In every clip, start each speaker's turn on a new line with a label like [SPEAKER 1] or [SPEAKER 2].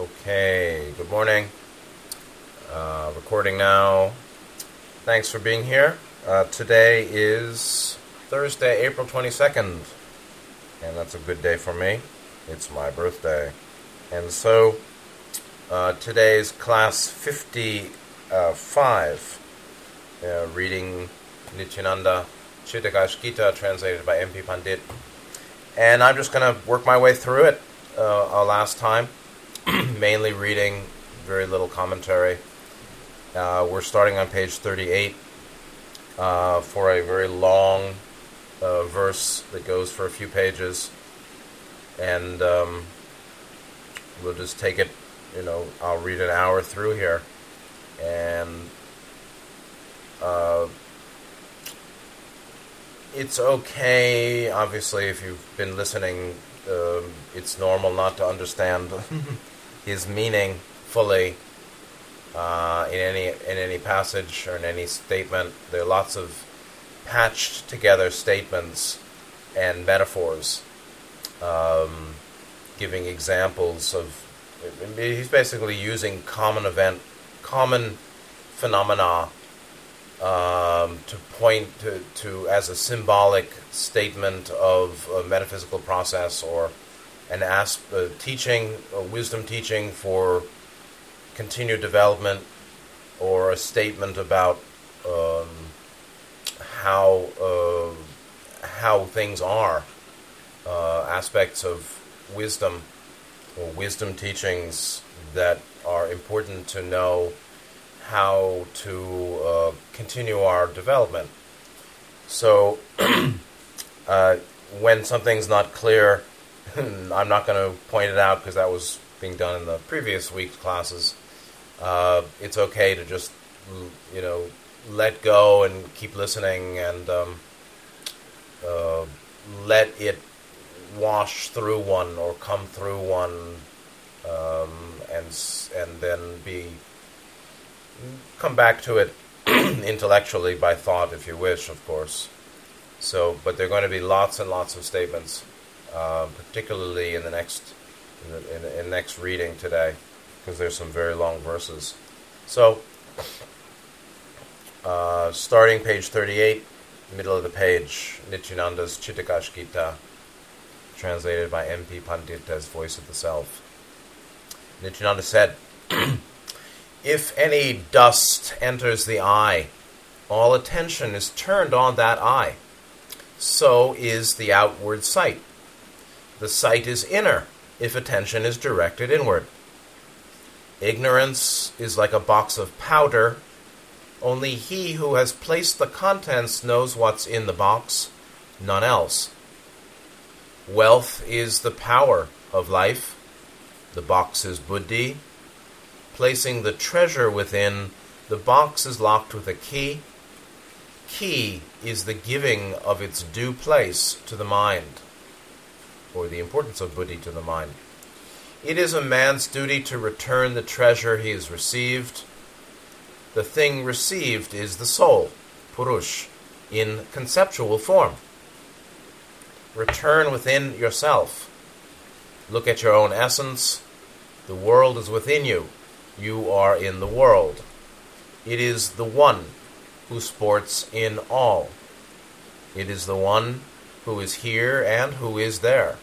[SPEAKER 1] Okay, good morning. Uh, recording now. Thanks for being here. Uh, today is Thursday, April 22nd, and that's a good day for me. It's my birthday. And so, uh, today's class 55, uh, reading Nityananda Chidakash Gita, translated by M.P. Pandit. And I'm just going to work my way through it uh, last time, mainly reading very little commentary. Uh, we're starting on page 38 uh, for a very long uh, verse that goes for a few pages. And um, we'll just take it, you know, I'll read an hour through here. And uh, it's okay, obviously, if you've been listening, uh, it's normal not to understand his meaning fully uh, in any in any passage or in any statement. There are lots of patched together statements and metaphors, um, giving examples of. He's basically using common event, common phenomena um, to point to, to as a symbolic statement of a metaphysical process or an asp- uh, teaching, a wisdom teaching for continued development, or a statement about um, how uh, how things are, uh, aspects of wisdom or wisdom teachings that are important to know how to uh, continue our development. So, uh, when something's not clear, I'm not going to point it out because that was being done in the previous week's classes. Uh, it's okay to just, you know, let go and keep listening and um, uh, let it wash through one or come through one, um, and and then be come back to it intellectually by thought, if you wish, of course. So, but there are going to be lots and lots of statements, uh, particularly in the next in the, in in next reading today, because there's some very long verses. So, uh, starting page 38, middle of the page, Nityananda's Chidakash Gita, translated by M.P. Pandit as Voice of the Self. Nityananda said, If any dust enters the eye, all attention is turned on that eye. So is the outward sight. The sight is inner if attention is directed inward. Ignorance is like a box of powder. Only he who has placed the contents knows what's in the box, none else. Wealth is the power of life. The box is buddhi, placing the treasure within, the box is locked with a key. Key is the giving of its due place to the mind, or the importance of buddhi to the mind. It is a man's duty to return the treasure he has received. The thing received is the soul, purush, in conceptual form. Return within yourself. Look at your own essence. The world is within you you are in the world. It is the one who sports in all. It is the one who is here and who is there.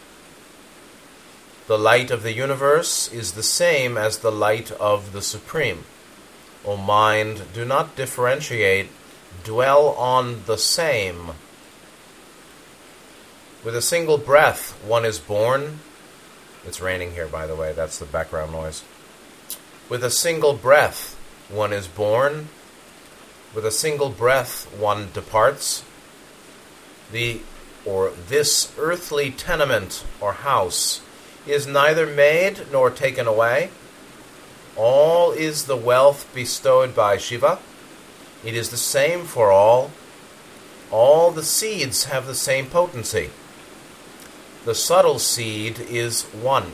[SPEAKER 1] The light of the universe is the same as the light of the Supreme. O mind, do not differentiate, dwell on the same. With a single breath, one is born. It's raining here, by the way, that's the background noise. With a single breath, one is born. With a single breath, one departs. The or this earthly tenement or house is neither made nor taken away. All is the wealth bestowed by Shiva. It is the same for all. All the seeds have the same potency. The subtle seed is one.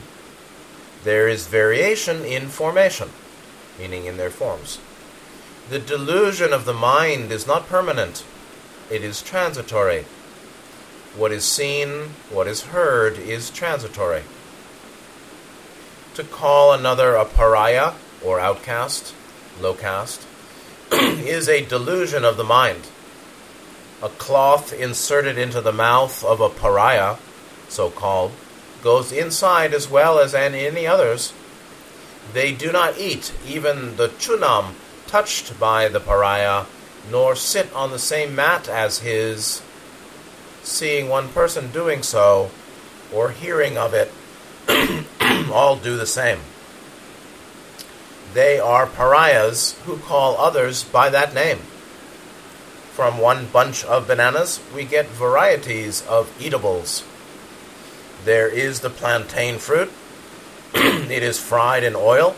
[SPEAKER 1] There is variation in formation, meaning in their forms. The delusion of the mind is not permanent, it is transitory. What is seen, what is heard, is transitory. To call another a pariah or outcast, low caste, is a delusion of the mind. A cloth inserted into the mouth of a pariah, so called, goes inside as well as any others. They do not eat even the chunam touched by the pariah, nor sit on the same mat as his. Seeing one person doing so, or hearing of it, all do the same. They are pariahs who call others by that name. From one bunch of bananas, we get varieties of eatables. There is the plantain fruit. it is fried in oil.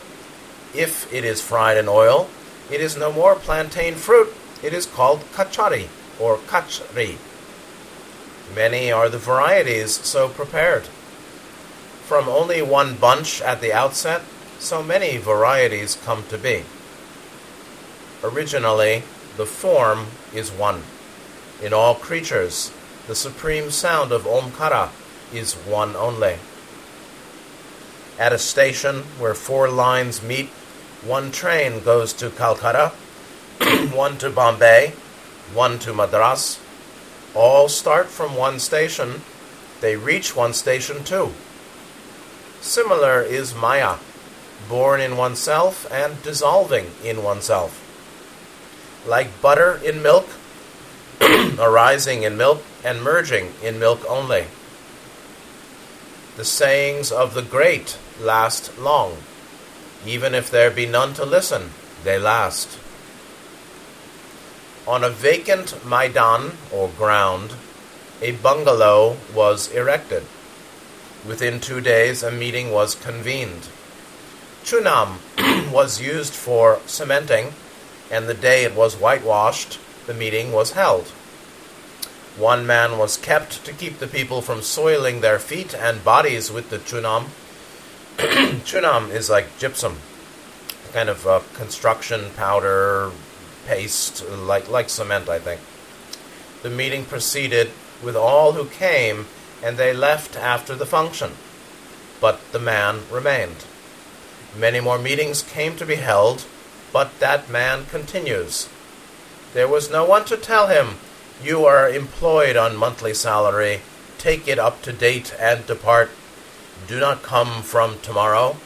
[SPEAKER 1] If it is fried in oil, it is no more plantain fruit. It is called kachari or kachri. Many are the varieties so prepared. From only one bunch at the outset, so many varieties come to be. Originally, the form is one. In all creatures, the supreme sound of Omkara is one only. At a station where four lines meet, one train goes to Calcutta, one to Bombay, one to Madras. All start from one station, they reach one station too. Similar is Maya, born in oneself and dissolving in oneself. Like butter in milk, arising in milk and merging in milk only. The sayings of the great last long. Even if there be none to listen, they last. On a vacant Maidan, or ground, a bungalow was erected. Within two days, a meeting was convened. Chunam was used for cementing, and the day it was whitewashed, the meeting was held. One man was kept to keep the people from soiling their feet and bodies with the chunam. chunam is like gypsum, kind of a construction powder paste, like like cement, I think. The meeting proceeded with all who came, and they left after the function. But the man remained. Many more meetings came to be held, but that man continues. There was no one to tell him you are employed on monthly salary. Take it up to date and depart. Do not come from tomorrow.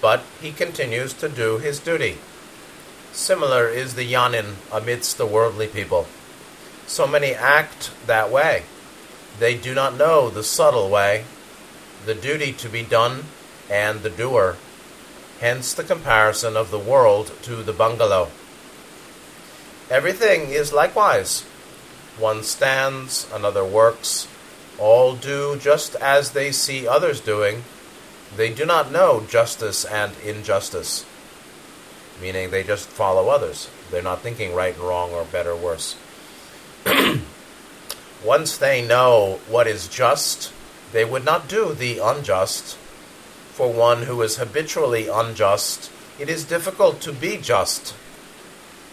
[SPEAKER 1] But he continues to do his duty. Similar is the Yanin amidst the worldly people. So many act that way. They do not know the subtle way, the duty to be done, and the doer. Hence the comparison of the world to the bungalow. Everything is likewise. One stands, another works. All do just as they see others doing. They do not know justice and injustice, meaning they just follow others. They're not thinking right and wrong or better or worse. Once they know what is just, they would not do the unjust. For one who is habitually unjust, it is difficult to be just.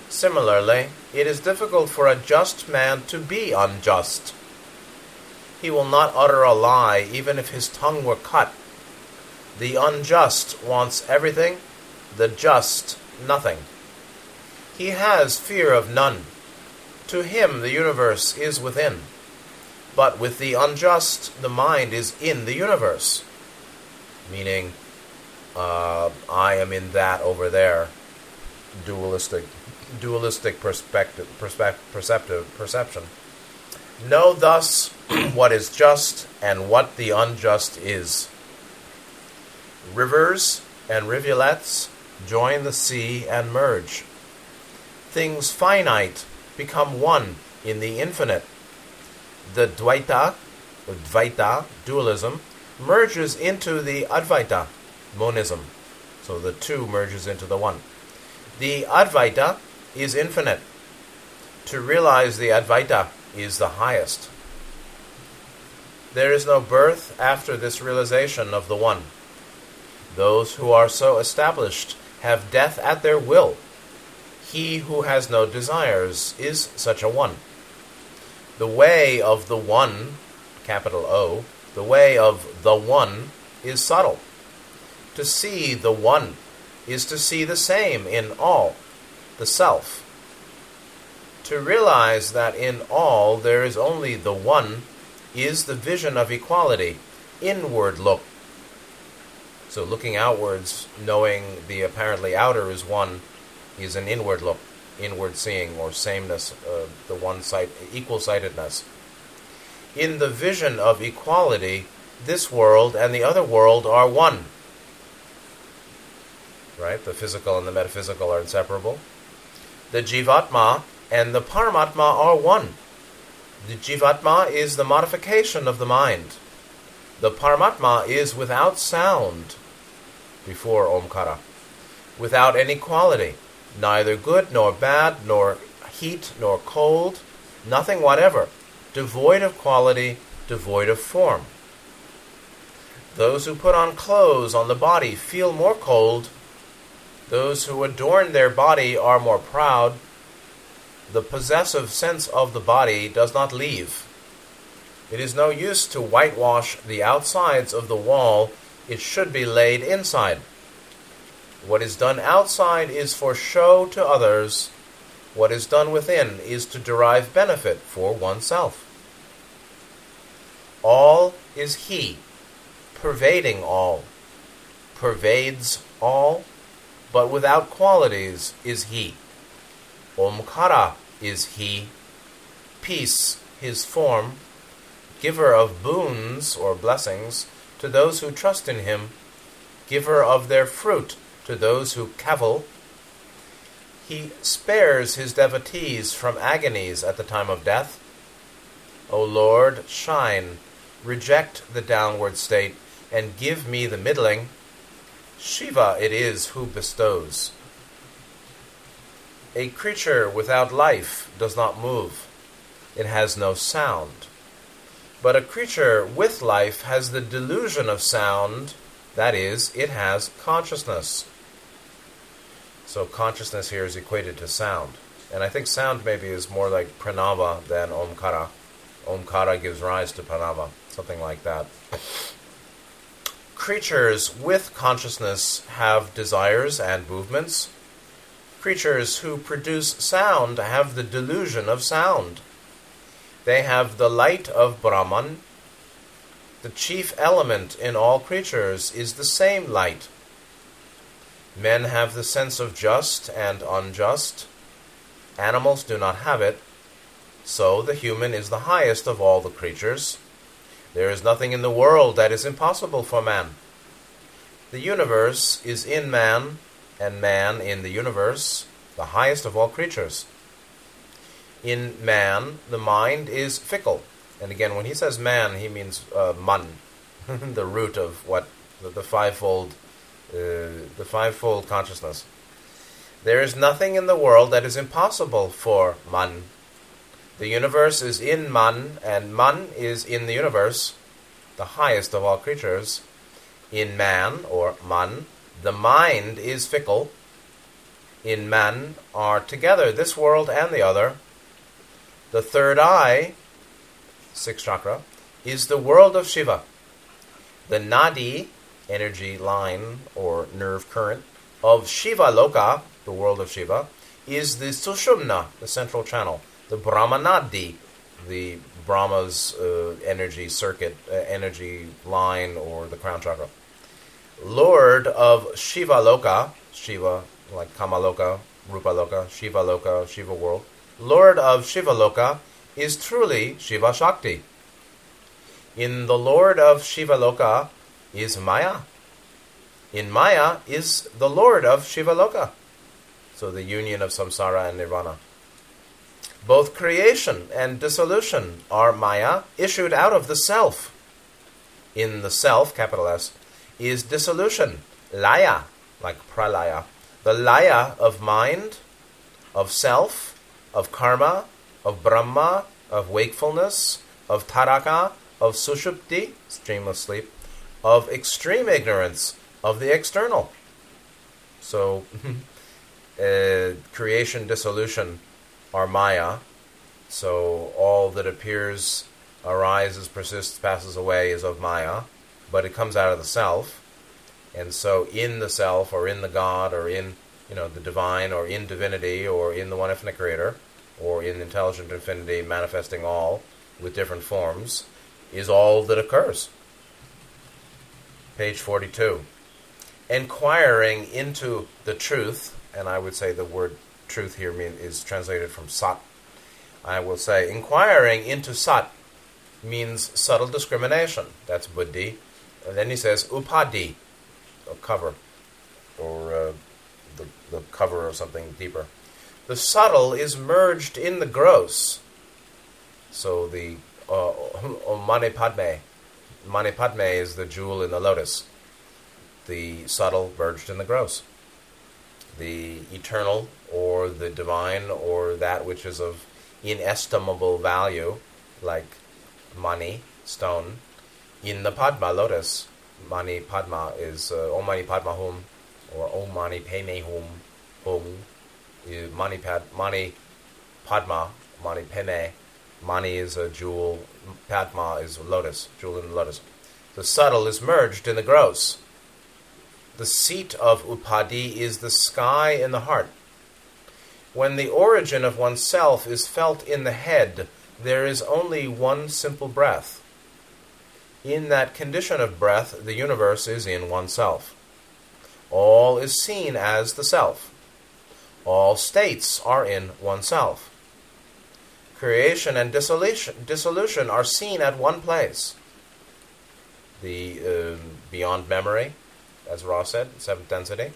[SPEAKER 1] Similarly, it is difficult for a just man to be unjust. He will not utter a lie even if his tongue were cut. The unjust wants everything, the just nothing. He has fear of none. To him the universe is within. But with the unjust, the mind is in the universe. Meaning, uh, I am in that over there. Dualistic dualistic perspective, perspective, perceptive perception. Know thus what is just and what the unjust is. Rivers and rivulets join the sea and merge. Things finite become one in the infinite. The Dvaita, Dvaita, dualism, merges into the Advaita, monism. So the two merges into the one. The Advaita is infinite. To realize the Advaita is the highest. There is no birth after this realization of the One. Those who are so established have death at their will. He who has no desires is such a one. The way of the One, capital O, the way of the One is subtle. To see the one is to see the same in all, the self. To realize that in all there is only the one is the vision of equality, inward look. So looking outwards, knowing the apparently outer is one, is an inward look, inward seeing, or sameness, uh, the one sight, equal sightedness. In the vision of equality, this world and the other world are one. Right? The physical and the metaphysical are inseparable. The Jivatma and the Paramatma are one. The Jivatma is the modification of the mind. The Paramatma is without sound before Omkara, without any quality, neither good nor bad, nor heat nor cold, nothing whatever, devoid of quality, devoid of form. Those who put on clothes on the body feel more cold. Those who adorn their body are more proud. The possessive sense of the body does not leave. It is no use to whitewash the outsides of the wall, it should be laid inside. What is done outside is for show to others. What is done within is to derive benefit for oneself. All is He pervading all, pervades all, but without qualities is He. Omkara is He, peace, His form, giver of boons or blessings to those who trust in Him, giver of their fruit to those who cavil. He spares his devotees from agonies at the time of death. O Lord, shine, reject the downward state, and give me the middling, Shiva it is who bestows. A creature without life does not move, it has no sound. But a creature with life has the delusion of sound, that is, it has consciousness. So consciousness here is equated to sound. And I think sound maybe is more like pranava than omkara. Omkara gives rise to pranava, something like that creatures with consciousness have desires and movements. Creatures who produce sound have the delusion of sound. They have the light of Brahman. The chief element in all creatures is the same light. Men have the sense of just and unjust. Animals do not have it. So the human is the highest of all the creatures. There is nothing in the world that is impossible for man. The universe is in man, and man in the universe, the highest of all creatures. In man, the mind is fickle. And again, when he says man, he means uh, man, the root of what the, the fivefold, uh, the fivefold consciousness. There is nothing in the world that is impossible for man, the universe is in Man, and Man is in the universe, the highest of all creatures. In man, or Man, the mind is fickle. In Man are together this world and the other. The third eye, sixth chakra, is the world of Shiva. The nadi, energy line or nerve current, of Shiva Loka, the world of Shiva, is the Sushumna, the central channel the Brahmanadi, the Brahma's uh, energy circuit, uh, energy line, or the crown chakra. Lord of Shiva Loka, Shiva, like Kamaloka, Rupa Loka, Shiva Loka, Shiva world. Lord of Shivaloka, is truly Shiva Shakti. In the Lord of Shivaloka is Maya. In Maya is the Lord of Shivaloka. So the union of samsara and nirvana. Both creation and dissolution are Maya, issued out of the self. In the self, capital S, is dissolution, Laya, like pralaya. The Laya of mind, of self, of karma, of Brahma, of wakefulness, of taraka, of sushupti, dreamless sleep, of extreme ignorance, of the external. So, uh, creation, dissolution, are Maya. So all that appears, arises, persists, passes away is of Maya, but it comes out of the self. And so, in the self, or in the God, or in you know the divine, or in divinity, or in the one infinite creator, or in intelligent infinity manifesting all with different forms, is all that occurs. Page 42. Inquiring into the truth, and I would say the word truth here mean, is translated from sat. I will say inquiring into sat means subtle discrimination. That's buddhi. And then he says upadhi, a cover, or uh, the, cover of something deeper. The subtle is merged in the gross. So the uh, Mani Padme, Mani Padme is the jewel in the lotus. The subtle merged in the gross. The eternal, or the divine, or that which is of inestimable value, like money, stone, in the Padma lotus. Mani Padma is uh, Om Mani Padma Hum, or Om Mani Padme Hum, Hum. Mani, Pad, Mani Padma, Mani Padme. Mani is a jewel, Padma is a lotus, jewel in the lotus. The subtle is merged in the gross. The seat of Upadhi is the sky in the heart. When the origin of oneself is felt in the head, there is only one simple breath. In that condition of breath, the universe is in oneself. All is seen as the self. All states are in oneself. Creation and dissolution, are seen at one place. The uh, beyond memory, as Ra said, seventh density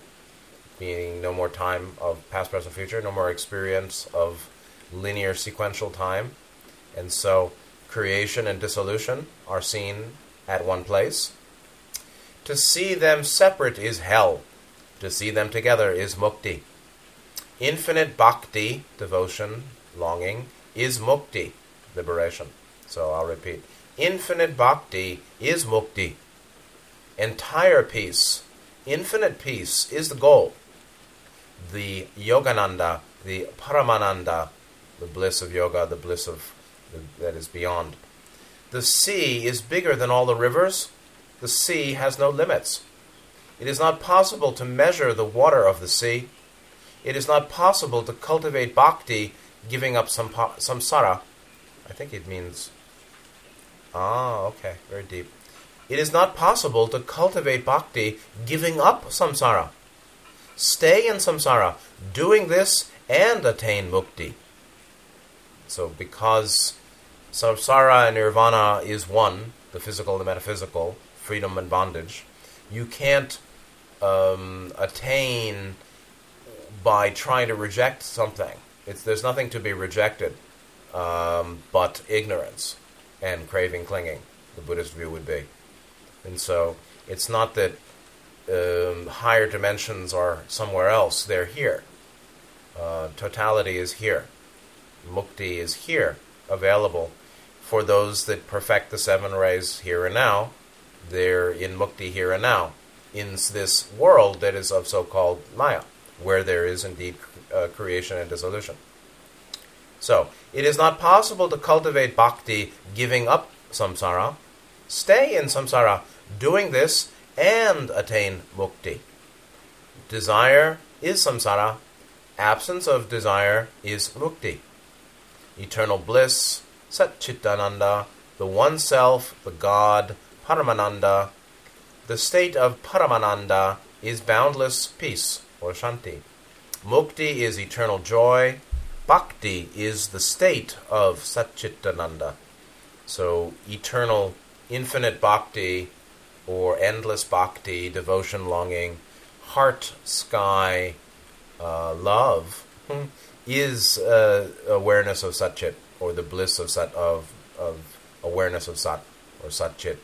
[SPEAKER 1] meaning no more time of past, present, future, no more experience of linear sequential time. And so creation and dissolution are seen at one place. To see them separate is hell. To see them together is mukti. Infinite bhakti, devotion, longing, is mukti, liberation. So I'll repeat. Infinite bhakti is mukti. Entire peace, infinite peace is the goal the Yogananda, the Paramananda, the bliss of yoga, the bliss of the, that is beyond. The sea is bigger than all the rivers. The sea has no limits. It is not possible to measure the water of the sea. It is not possible to cultivate bhakti giving up samsara. I think it means. Ah, okay, very deep. It is not possible to cultivate bhakti giving up samsara stay in samsara, doing this and attain mukti. So, because samsara and nirvana is one, the physical and the metaphysical, freedom and bondage, you can't um, attain by trying to reject something. It's, there's nothing to be rejected um, but ignorance and craving, clinging, the Buddhist view would be. And so it's not that um, higher dimensions are somewhere else, they're here. Uh, totality is here. Mukti is here, available for those that perfect the seven rays here and now. They're in Mukti here and now, in this world that is of so called Maya, where there is indeed uh, creation and dissolution. So, it is not possible to cultivate bhakti giving up samsara. Stay in samsara. Doing this and attain mukti. Desire is samsara, absence of desire is mukti. Eternal bliss, sat Satchitananda, the One Self, the God, Paramananda. The state of Paramananda is boundless peace, or Shanti. Mukti is eternal joy. Bhakti is the state of Satchitananda. So, eternal, infinite bhakti or endless bhakti, devotion, longing, heart, sky, uh, love, hmm, is uh, awareness of satchit, or the bliss of sat of of awareness of sat or satchit,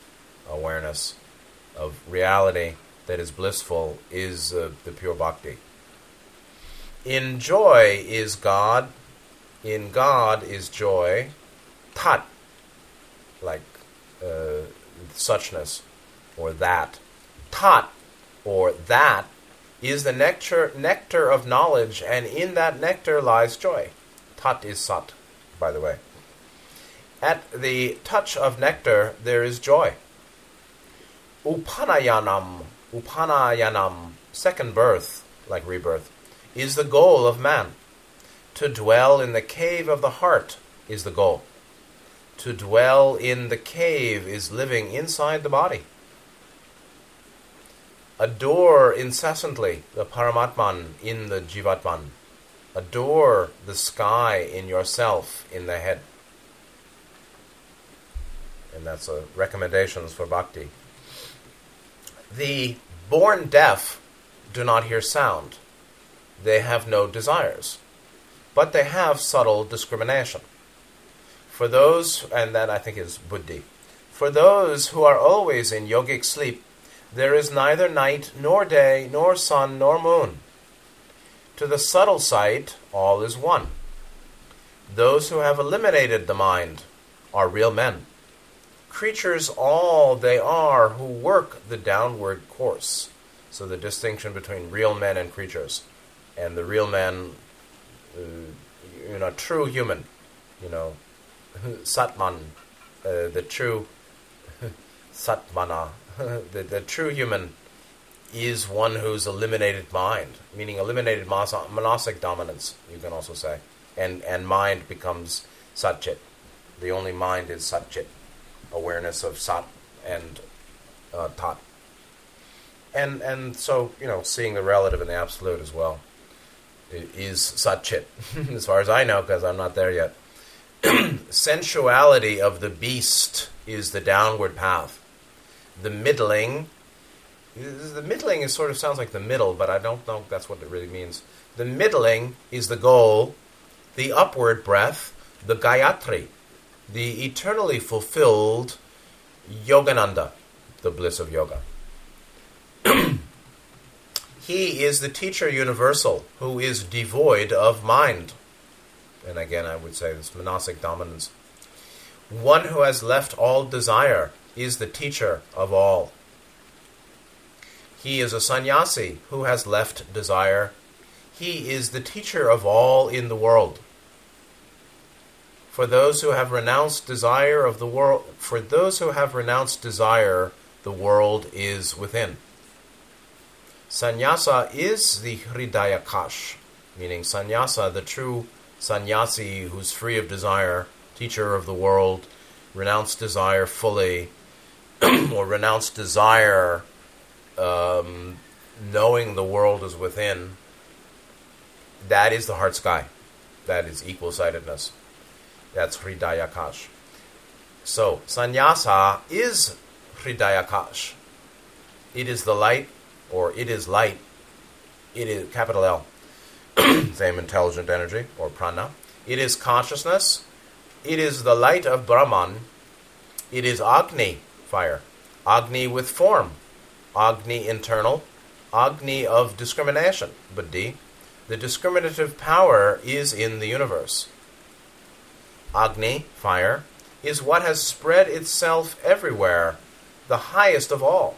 [SPEAKER 1] awareness of reality that is blissful is uh, the pure bhakti. In joy is God. In God is joy. Tat, like uh, suchness or that. Tat, or that, is the nectar, nectar of knowledge, and in that nectar lies joy. Tat is sat, by the way. At the touch of nectar, there is joy. Upanayanam, upanayanam, second birth, like rebirth, is the goal of man. To dwell in the cave of the heart is the goal. To dwell in the cave is living inside the body. Adore incessantly the Paramatman in the Jivatman. Adore the sky in yourself in the head. And that's a recommendations for bhakti. The born deaf do not hear sound. They have no desires. But they have subtle discrimination. For those, and that I think is buddhi, for those who are always in yogic sleep, there is neither night, nor day, nor sun, nor moon. To the subtle sight, all is one. Those who have eliminated the mind are real men. Creatures all they are who work the downward course. So the distinction between real men and creatures. And the real man, uh, you know, true human, you know, Satman, uh, the true Satmana, the, the true human is one who's eliminated mind, meaning eliminated manasic dominance, you can also say. And, and mind becomes satchit. The only mind is satchit, awareness of sat and uh, tat. And, and so, you know, seeing the relative and the absolute as well is satchit, as far as I know, because I'm not there yet. Sensuality of the beast is the downward path. The middling the middling is sort of sounds like the middle, but I don't know that's what it really means. The middling is the goal, the upward breath, the Gayatri, the eternally fulfilled Yogananda, the bliss of yoga. he is the teacher universal who is devoid of mind. And again, I would say this manasic dominance. One who has left all desire is the teacher of all. He is a sannyasi who has left desire. He is the teacher of all in the world. For those who have renounced desire of the world, for those who have renounced desire, the world is within. Sannyasa is the Hridayakash, meaning sannyasa, the true sannyasi who's free of desire, teacher of the world, renounced desire fully, or renounced desire um, knowing the world is within, that is the heart sky. That is equal sightedness. That's Hridayakash. So, sannyasa is Hridayakash. It is the light, or it is light. It is capital L. Same intelligent energy, or prana. It is consciousness. It is the light of Brahman. It is Agni, fire. Agni with form, Agni internal, Agni of discrimination, Buddhi. The discriminative power is in the universe. Agni, fire, is what has spread itself everywhere, the highest of all.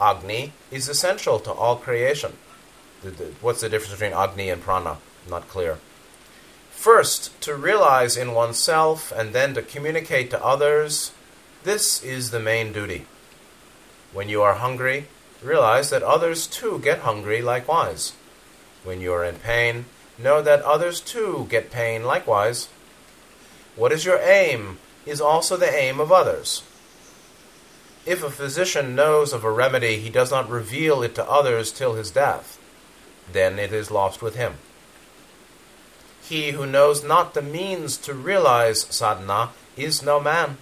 [SPEAKER 1] Agni is essential to all creation. What's the difference between Agni and Prana? Not clear. First, to realize in oneself and then to communicate to others, this is the main duty. When you are hungry, realize that others too get hungry likewise. When you are in pain, know that others too get pain likewise. What is your aim is also the aim of others. If a physician knows of a remedy, he does not reveal it to others till his death. Then it is lost with him. He who knows not the means to realize sadhana is no man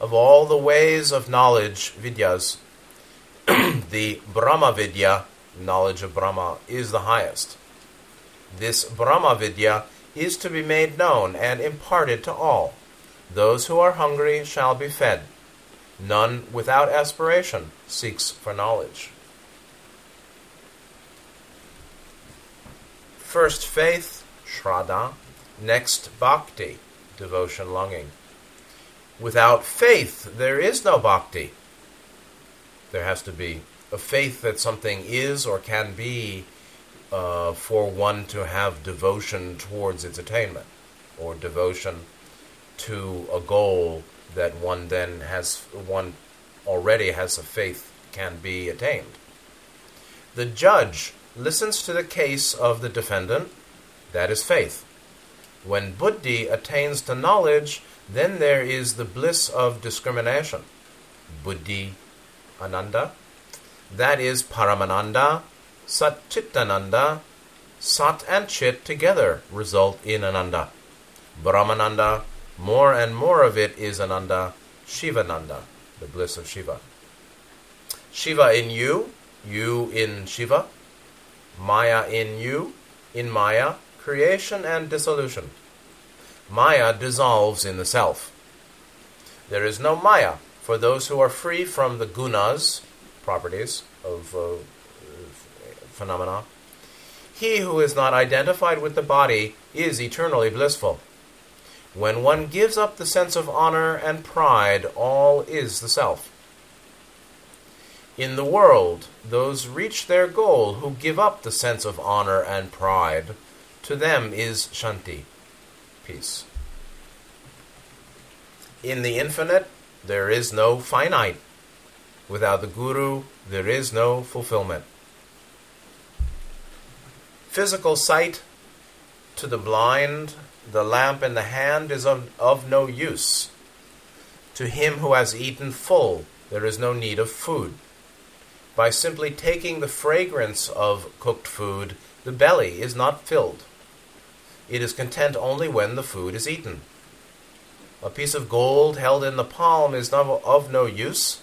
[SPEAKER 1] of all the ways of knowledge, vidyas, the Brahma Vidya, knowledge of Brahma, is the highest. This Brahma Vidya is to be made known and imparted to all. Those who are hungry shall be fed. None without aspiration seeks for knowledge. First faith, shraddha. Next bhakti, devotion longing. Without faith, there is no bhakti. There has to be a faith that something is or can be uh, for one to have devotion towards its attainment, or devotion to a goal that one then has, one already has a faith can be attained. The judge listens to the case of the defendant, that is faith. When buddhi attains to knowledge, then there is the bliss of discrimination. Buddhi Ananda, that is Paramananda, Satchitananda, Sat and Chit together result in Ananda. Brahmananda, more and more of it is Ananda, Shivananda, the bliss of Shiva. Shiva in you, you in Shiva, Maya in you, in Maya, creation and dissolution. Maya dissolves in the self. There is no Maya for those who are free from the gunas, properties of uh, phenomena. He who is not identified with the body is eternally blissful. When one gives up the sense of honor and pride, all is the self. In the world, those reach their goal who give up the sense of honor and pride. To them is Shanti, peace. In the infinite, there is no finite. Without the Guru, there is no fulfillment. Physical sight to the blind, the lamp in the hand is of, of no use. To him who has eaten full, there is no need of food. By simply taking the fragrance of cooked food, the belly is not filled. It is content only when the food is eaten. A piece of gold held in the palm is of no use.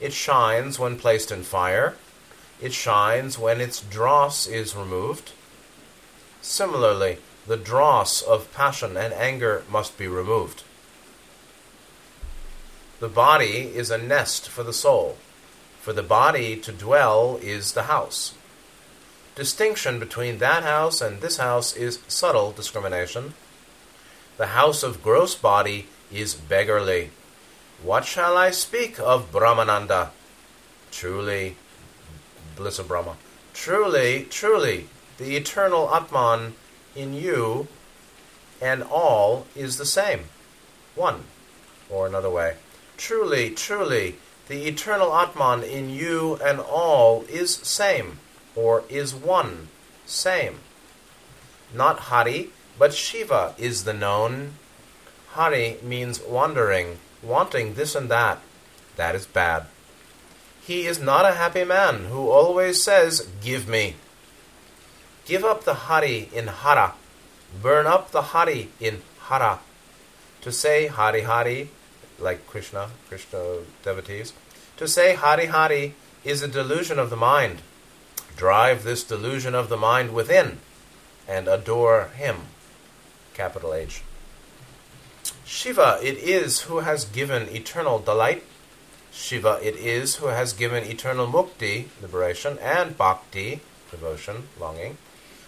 [SPEAKER 1] It shines when placed in fire. It shines when its dross is removed. Similarly, the dross of passion and anger must be removed. The body is a nest for the soul. For the body to dwell is the house. Distinction between that house and this house is subtle discrimination. The house of gross body is beggarly. What shall I speak of Brahmananda? Truly, bliss of Brahma. Truly, truly, the eternal Atman in you and all is the same. One. Or another way. Truly, truly, the eternal Atman in you and all is same, or is one, same. Not Hari, but Shiva is the known. Hari means wandering, wanting this and that. That is bad. He is not a happy man who always says, Give me. Give up the Hari in Hara. Burn up the Hari in Hara. To say Hari Hari, like Krishna, Krishna devotees, to say Hari Hari is a delusion of the mind. Drive this delusion of the mind within and adore Him capital H. Shiva it is who has given eternal delight. Shiva it is who has given eternal mukti, liberation, and bhakti, devotion, longing.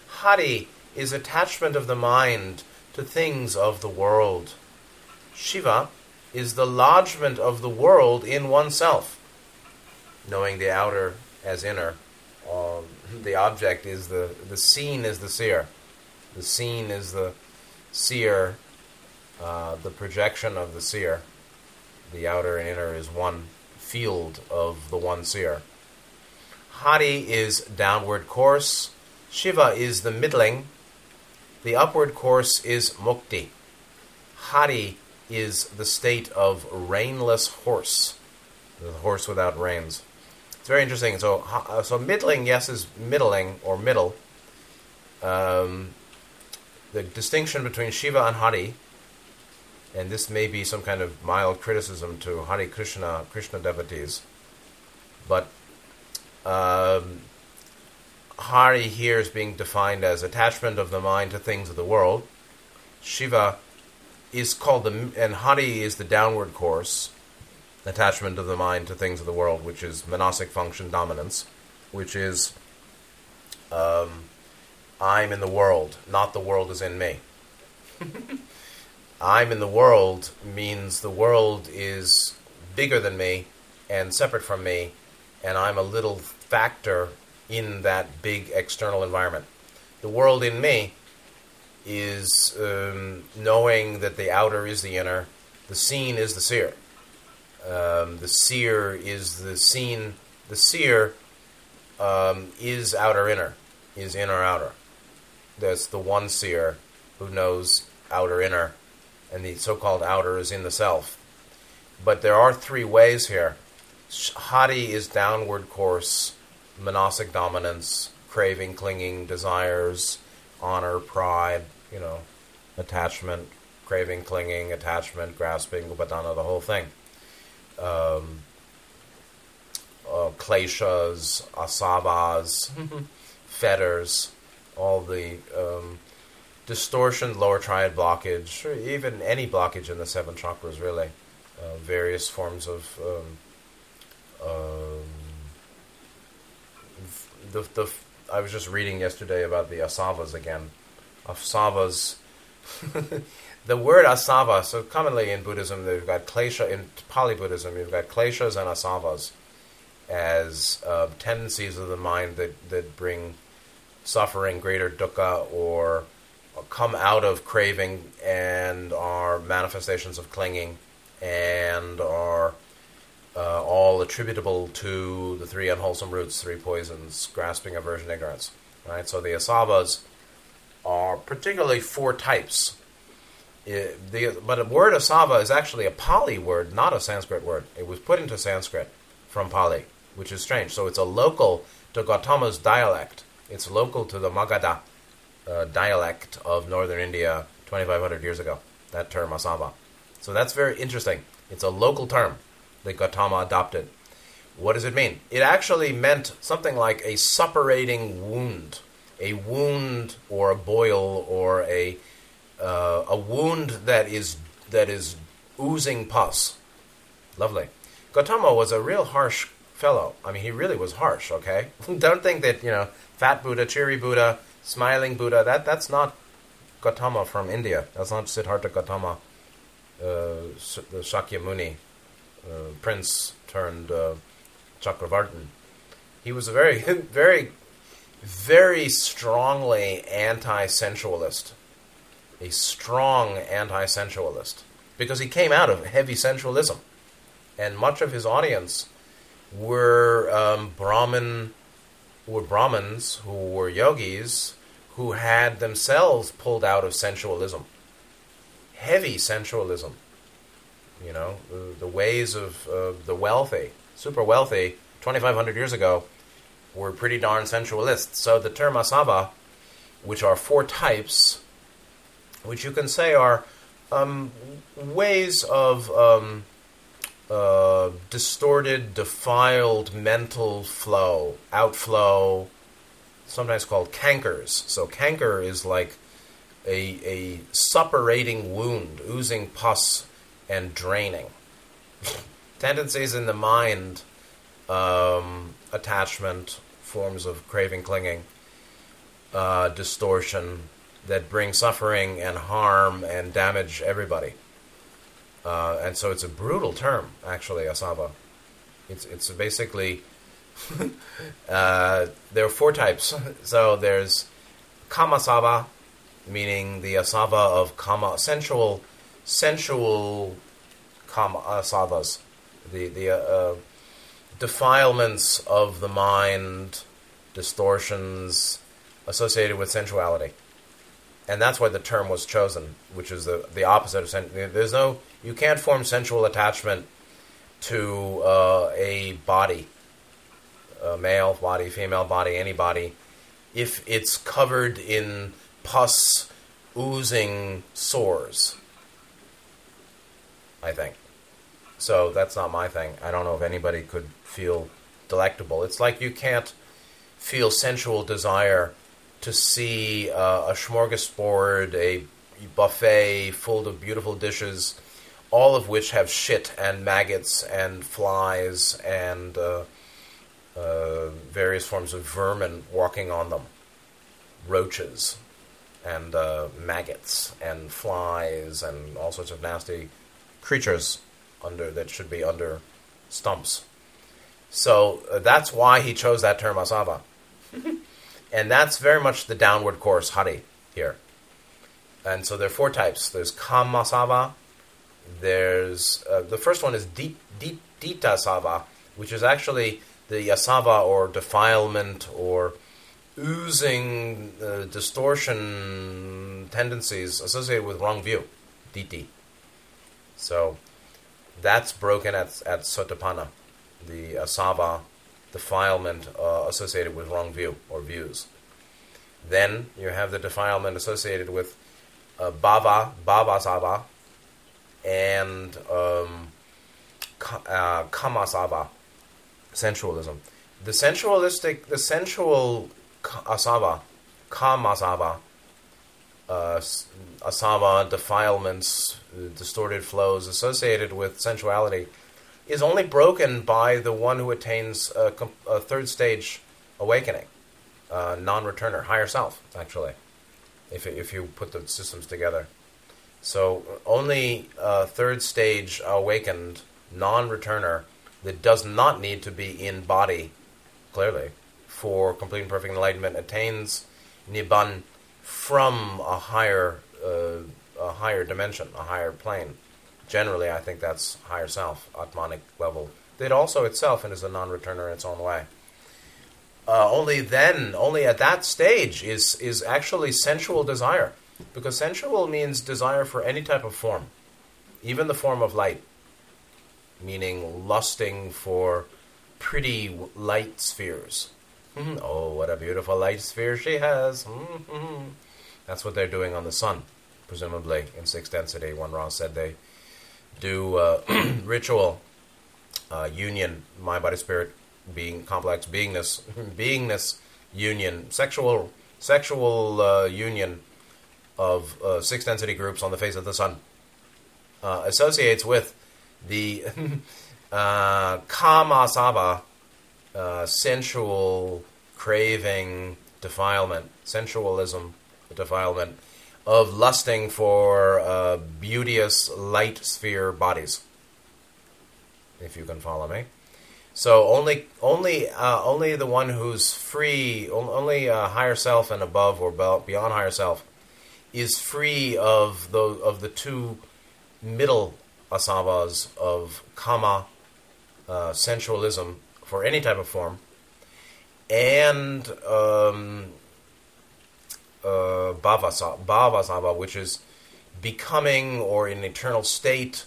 [SPEAKER 1] Hari is attachment of the mind to things of the world. Shiva is the lodgment of the world in oneself, knowing the outer as inner. Um, the object is the the seen is the seer. The seen is the seer, uh, the projection of the seer, the outer and inner is one field of the one seer. Hari is downward course. Shiva is the middling. The upward course is mukti. Hari is the state of reinless horse, the horse without reins. It's very interesting. So, uh, so middling, yes, is middling or middle. Um, the distinction between Shiva and Hari, and this may be some kind of mild criticism to Hari Krishna, Krishna devotees, but um, Hari here is being defined as attachment of the mind to things of the world. Shiva is called the, and Hari is the downward course, attachment of the mind to things of the world, which is manasic function dominance, which is um, I'm in the world, not the world is in me. I'm in the world means the world is bigger than me and separate from me, and I'm a little factor in that big external environment. The world in me is um, knowing that the outer is the inner, the seen is the seer. Um, the seer is the seen the seer um, is outer inner, is inner outer. That's the one seer who knows outer inner, and the so-called outer is in the self. But there are three ways here. Hari is downward course, manasic dominance, craving, clinging, desires, honor, pride, you know, attachment, craving, clinging, attachment, grasping, upadana, the whole thing. Um, uh, kleshas, asavas, fetters, all the um, distortion, lower triad blockage, or even any blockage in the seven chakras, really. Uh, various forms of um, um, the, the I was just reading yesterday about the asavas again. Asavas. the word asava, so commonly in Buddhism, they've got klesha, in Pali Buddhism, you've got kleshas and asavas as uh, tendencies of the mind that, that bring suffering, greater dukkha, or come out of craving and are manifestations of clinging and are uh, all attributable to the three unwholesome roots, three poisons, grasping, aversion, ignorance. Right? So the asavas are particularly four types. It, the, but the word asava is actually a Pali word, not a Sanskrit word. It was put into Sanskrit from Pali, which is strange. So it's a local to Gautama's dialect. It's local to the Magadha uh, dialect of northern India 2,500 years ago, that term asava. So that's very interesting. It's a local term that Gautama adopted. What does it mean? It actually meant something like a suppurating wound, a wound or a boil or a uh, a wound that is that is oozing pus. Lovely. Gautama was a real harsh fellow. I mean, he really was harsh. Okay, don't think that you know, fat Buddha, cheery Buddha, smiling Buddha. That that's not Gautama from India. That's not Siddhartha Gautama, uh, the Shakyamuni uh, prince turned uh, Chakravartin. He was a very, very, very strongly anti-sensualist. A strong anti-sensualist because he came out of heavy sensualism, and much of his audience were um, Brahmin, were Brahmins who were yogis who had themselves pulled out of sensualism, heavy sensualism you know, the, ways of the wealthy, super wealthy, 2,500 years ago, were pretty darn sensualists. So the term asava, which are four types, which you can say are um, ways of um, uh, distorted, defiled mental flow, outflow, sometimes called cankers. So canker is like a, a suppurating wound, oozing pus and draining. Tendencies in the mind, um, attachment, forms of craving, clinging, uh, distortion that bring suffering and harm and damage everybody. Uh, and so it's a brutal term, actually, asava. It's, it's basically, uh, there are four types. So there's kamasava, meaning the asava of kama, sensual sensual kamasavas, uh, the the uh, defilements of the mind, distortions associated with sensuality, and that's why the term was chosen, which is the the opposite of sen- there's no you can't form sensual attachment to uh, a body, a male body, female body, any body, if it's covered in pus, oozing sores I think. So that's not my thing. I don't know if anybody could feel delectable. It's like you can't feel sensual desire to see uh, a smorgasbord, a buffet full of beautiful dishes, all of which have shit and maggots and flies and uh, uh, various forms of vermin walking on them, roaches and uh, maggots and flies and all sorts of nasty creatures under that should be under stumps. So uh, that's why he chose that term asava. and that's very much the downward course hari here. And so there are four types. There's kamasava. There's uh, the first one is deep deep dita sava, which is actually the asava or defilement or oozing uh, distortion tendencies associated with wrong view, diti. So that's broken at, at Sotapanna, the asava defilement uh, associated with wrong view or views. Then you have the defilement associated with uh, bhava, bhava sava, and um, ka, uh, kamasava, sensualism. The sensualistic, the sensual asava, kamasava, uh, asava, defilements, uh, distorted flows associated with sensuality is only broken by the one who attains a, a third stage awakening, uh, non-returner, higher self, actually, if, if you put the systems together. So only a third stage awakened non-returner that does not need to be in body, clearly, for complete and perfect enlightenment attains nibbana from a higher, uh, a higher dimension, a higher plane generally, I think that's higher self, Atmanic level. That also itself and is a non-returner in its own way. Uh, only then, only at that stage, is is actually sensual desire, because sensual means desire for any type of form, even the form of light, meaning lusting for pretty light spheres. Mm-hmm. Oh, what a beautiful light sphere she has! Mm-hmm. That's what they're doing on the sun, presumably in sixth density. One Ra said they do uh, ritual uh, union, mind, body, spirit, being complex beingness, beingness union, sexual sexual uh, union of uh, six density groups on the face of the sun uh, associates with the uh, kama sava, sensual craving defilement, sensualism defilement of lusting for uh, beauteous light sphere bodies. If you can follow me. So only, only, uh, only the one who's free, only uh, higher self and above or beyond higher self, is free of the of the two middle asavas of kama, uh, sensualism for any type of form, and um, uh, bhavasava, which is becoming or in eternal state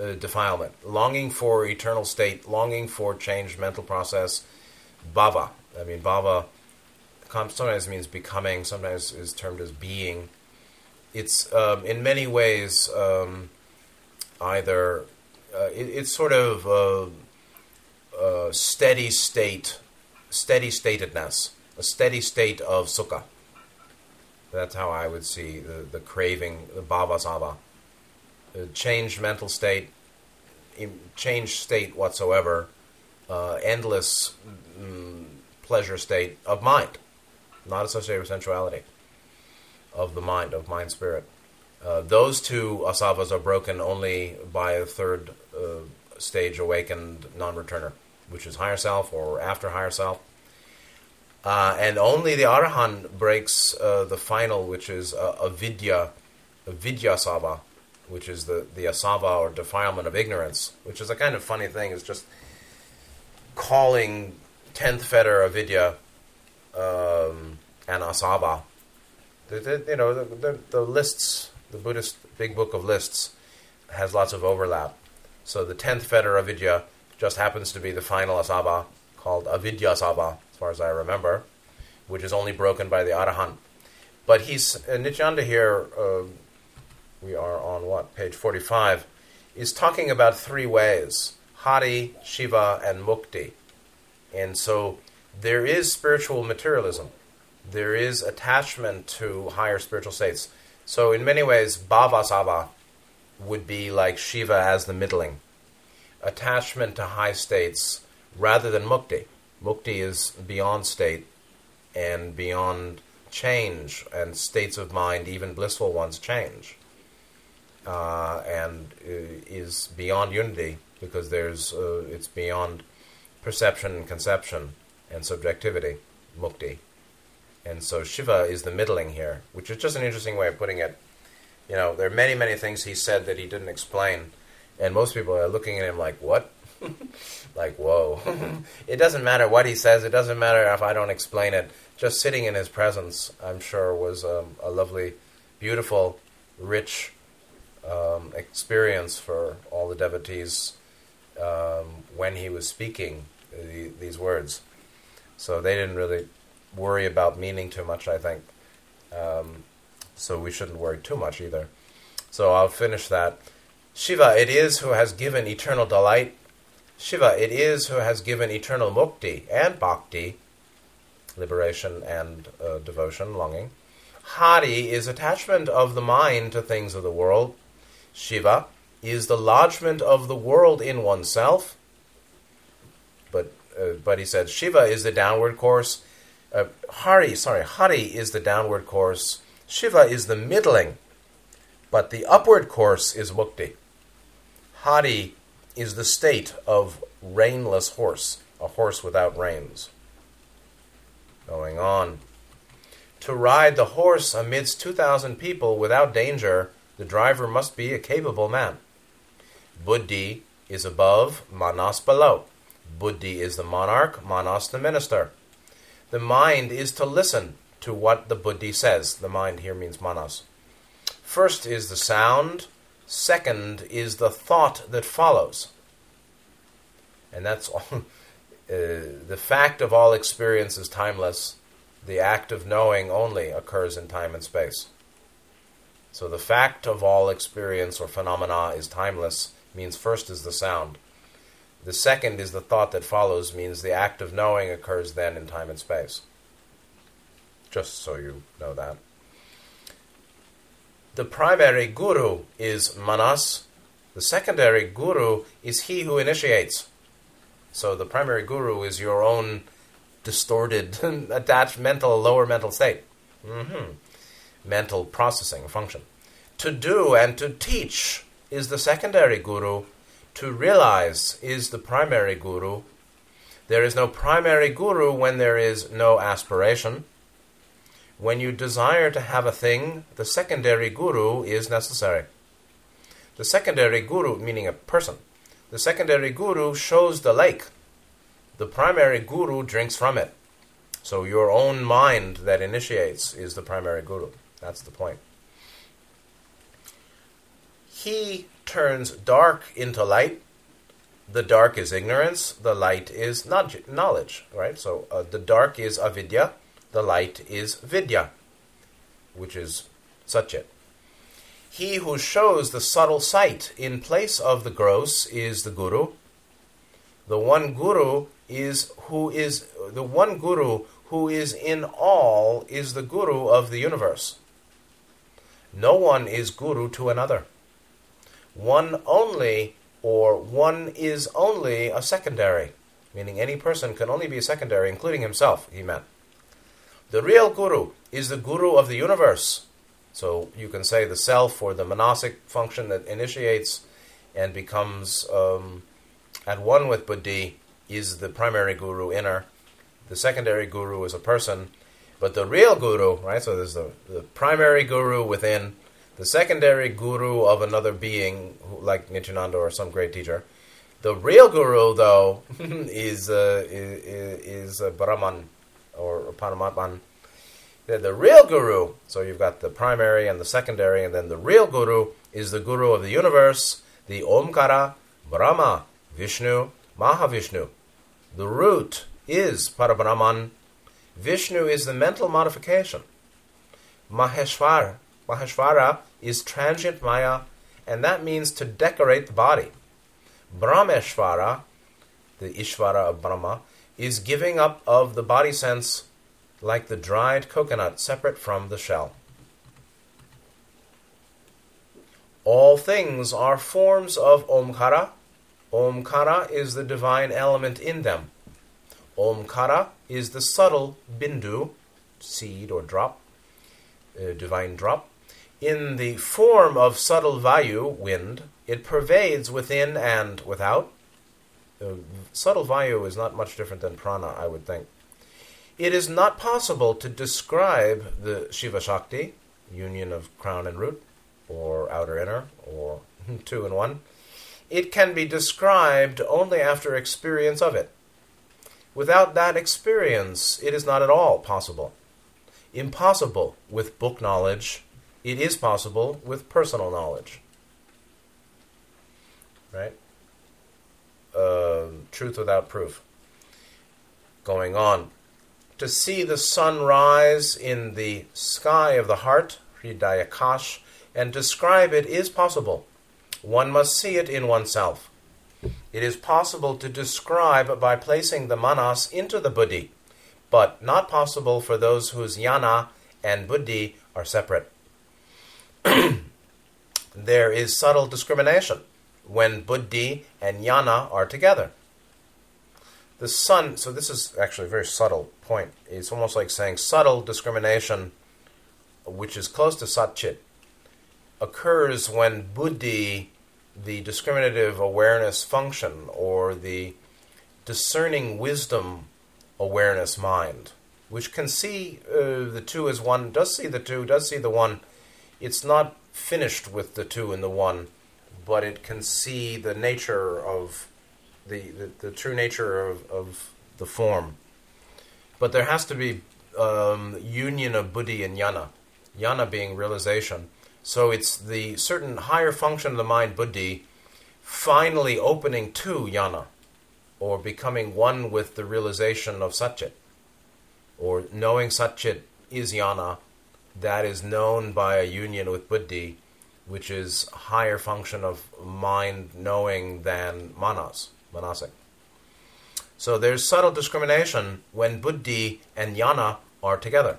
[SPEAKER 1] uh, defilement, longing for eternal state, longing for changed mental process. Bhava, I mean bhava, sometimes means becoming, sometimes is termed as being. It's um, in many ways um, either uh, it, it's sort of a, a steady state, steady statedness, a steady state of sukha that's how I would see the, the craving, the bhavasava. The changed mental state, changed state whatsoever, uh, endless mm, pleasure state of mind, not associated with sensuality, of the mind, of mind spirit. Uh, those two asavas are broken only by a third uh, stage awakened non returner, which is higher self or after higher self. Uh, and only the Arahant breaks uh, the final, which is avidya, avidya sava, which is the, the asava or defilement of ignorance, which is a kind of funny thing. It's just calling 10th fetter avidya um, and asava. The, the, you know, the, the lists, the Buddhist big book of lists has lots of overlap. So the 10th fetter avidya just happens to be the final asava called avidya asava as far as I remember, which is only broken by the Arahant. But he's uh, Nityananda here. Uh, we are on what page forty-five? Is talking about three ways: Hari, Shiva, and Mukti. And so there is spiritual materialism. There is attachment to higher spiritual states. So in many ways, Bhavasava would be like Shiva as the middling. Attachment to high states rather than Mukti. Mukti is beyond state and beyond change, and states of mind, even blissful ones, change. Uh, and is beyond unity because there's uh, it's beyond perception and conception and subjectivity, mukti. And so Shiva is the middling here, which is just an interesting way of putting it. You know, there are many, many things he said that he didn't explain, and most people are looking at him like, "What?" like, whoa. it doesn't matter what he says, it doesn't matter if I don't explain it. Just sitting in his presence, I'm sure, was um, a lovely, beautiful, rich um, experience for all the devotees um, when he was speaking the, these words. So they didn't really worry about meaning too much, I think. Um, so we shouldn't worry too much either. So I'll finish that. Shiva, it is who has given eternal delight. Shiva, it is who has given eternal mukti and bhakti, liberation and uh, devotion, longing. Hari is attachment of the mind to things of the world. Shiva is the lodgment of the world in oneself. But uh, but he said Shiva is the downward course. Uh, Hari, sorry, Hari is the downward course. Shiva is the middling, but the upward course is Mukti. Hari is the state of reinless horse, a horse without reins. Going on. To ride the horse amidst 2,000 people without danger, the driver must be a capable man. Buddhi is above, Manas below. Buddhi is the monarch, Manas the minister. The mind is to listen to what the Buddhi says. The mind here means Manas. First is the sound, second is the thought that follows. And that's all. uh, the fact of all experience is timeless. The act of knowing only occurs in time and space. So the fact of all experience or phenomena is timeless, means first is the sound. The second is the thought that follows, means the act of knowing occurs then in time and space. Just so you know that. The primary guru is manas. The secondary guru is he who initiates. So the primary guru is your own distorted, attached mental, lower mental state. Mm-hmm mental processing function. To do and to teach is the secondary guru. To realize is the primary guru. There is no primary guru when there is no aspiration. When you desire to have a thing, the secondary guru is necessary. The secondary guru, meaning a person, the secondary guru shows the lake. The primary guru drinks from it. So your own mind that initiates is the primary guru. That's the point. He turns dark into light. The dark is ignorance. The light is knowledge. Right. So uh, the dark is avidya. The light is vidya, which is satchit. He who shows the subtle sight in place of the gross is the guru. The one guru is who is the one guru who is in all is the guru of the universe. No one is guru to another. One only or one is only a secondary, meaning any person can only be a secondary, including himself, he meant. The real guru is the guru of the universe. So you can say the self or the manasic function that initiates and becomes um, at one with Buddhi is the primary guru inner. The secondary guru is a person but the real guru, right? So there's the, the primary guru within, the secondary guru of another being, like Nityananda or some great teacher. The real guru, though, is uh, is, is uh, Brahman or Paramatman. The, the real guru, so you've got the primary and the secondary, and then the real guru is the guru of the universe, the Omkara, Brahma, Vishnu, Mahavishnu. The root is Parabrahman, Vishnu is the mental modification. Maheshwara, Maheshwara is transient Maya, and that means to decorate the body. Brahmeshwara, the Ishvara of Brahma, is giving up of the body sense like the dried coconut separate from the shell. All things are forms of Omkara. Omkara is the divine element in them. Omkara is the subtle bindu, seed or drop, uh, divine drop. In the form of subtle vayu, wind, it pervades within and without. Uh, subtle vayu is not much different than prana, I would think. It is not possible to describe the Shiva Shakti, union of crown and root, or outer inner, or two in one, it can be described only after experience of it. Without that experience, it is not at all possible. Impossible with book knowledge, it is possible with personal knowledge. Right? Uh, truth without proof. Going on. To see the sun rise in the sky of the heart, Hridayakash, and describe it is possible. One must see it in oneself. It is possible to describe by placing the manas into the buddhi, but not possible for those whose jnana and buddhi are separate. there is subtle discrimination when buddhi and jnana are together. The sun, so this is actually a very subtle point. It's almost like saying subtle discrimination, which is close to satchit, occurs when buddhi the discriminative awareness function or the discerning wisdom awareness mind, which can see uh, the two as one, does see the two, does see the one. It's not finished with the two and the one, but it can see the nature of the, the, the true nature of, of the form. But there has to be um, union of buddhi and jnana, jnana being realization so it's the certain higher function of the mind, buddhi, finally opening to jnana, or becoming one with the realization of satchit, or knowing satchit is jnana, that is known by a union with buddhi, which is higher function of mind knowing than manas, manasic. So there's subtle discrimination when buddhi and jnana are together.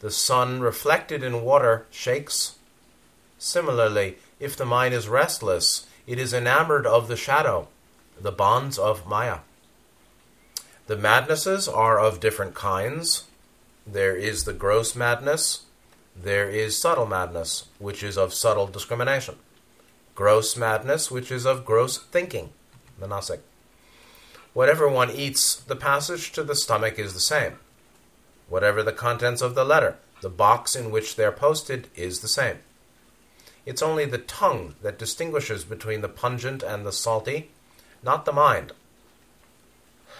[SPEAKER 1] The sun reflected in water shakes. Similarly, if the mind is restless, it is enamored of the shadow, the bonds of Maya. The madnesses are of different kinds. There is the gross madness, there is subtle madness, which is of subtle discrimination. Gross madness, which is of gross thinking, Manasik. Whatever one eats, the passage to the stomach is the same. Whatever the contents of the letter, the box in which they're posted is the same. It's only the tongue that distinguishes between the pungent and the salty, not the mind.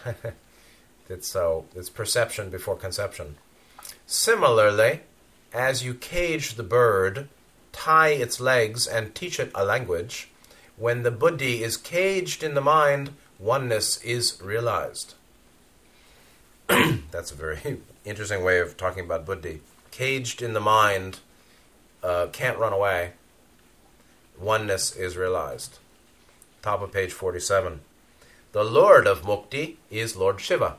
[SPEAKER 1] it's so it's perception before conception. Similarly, as you cage the bird, tie its legs, and teach it a language, when the buddhi is caged in the mind, oneness is realized. That's a very interesting way of talking about buddhi. Caged in the mind, uh, can't run away. Oneness is realized. Top of page 47. The Lord of Mukti is Lord Shiva.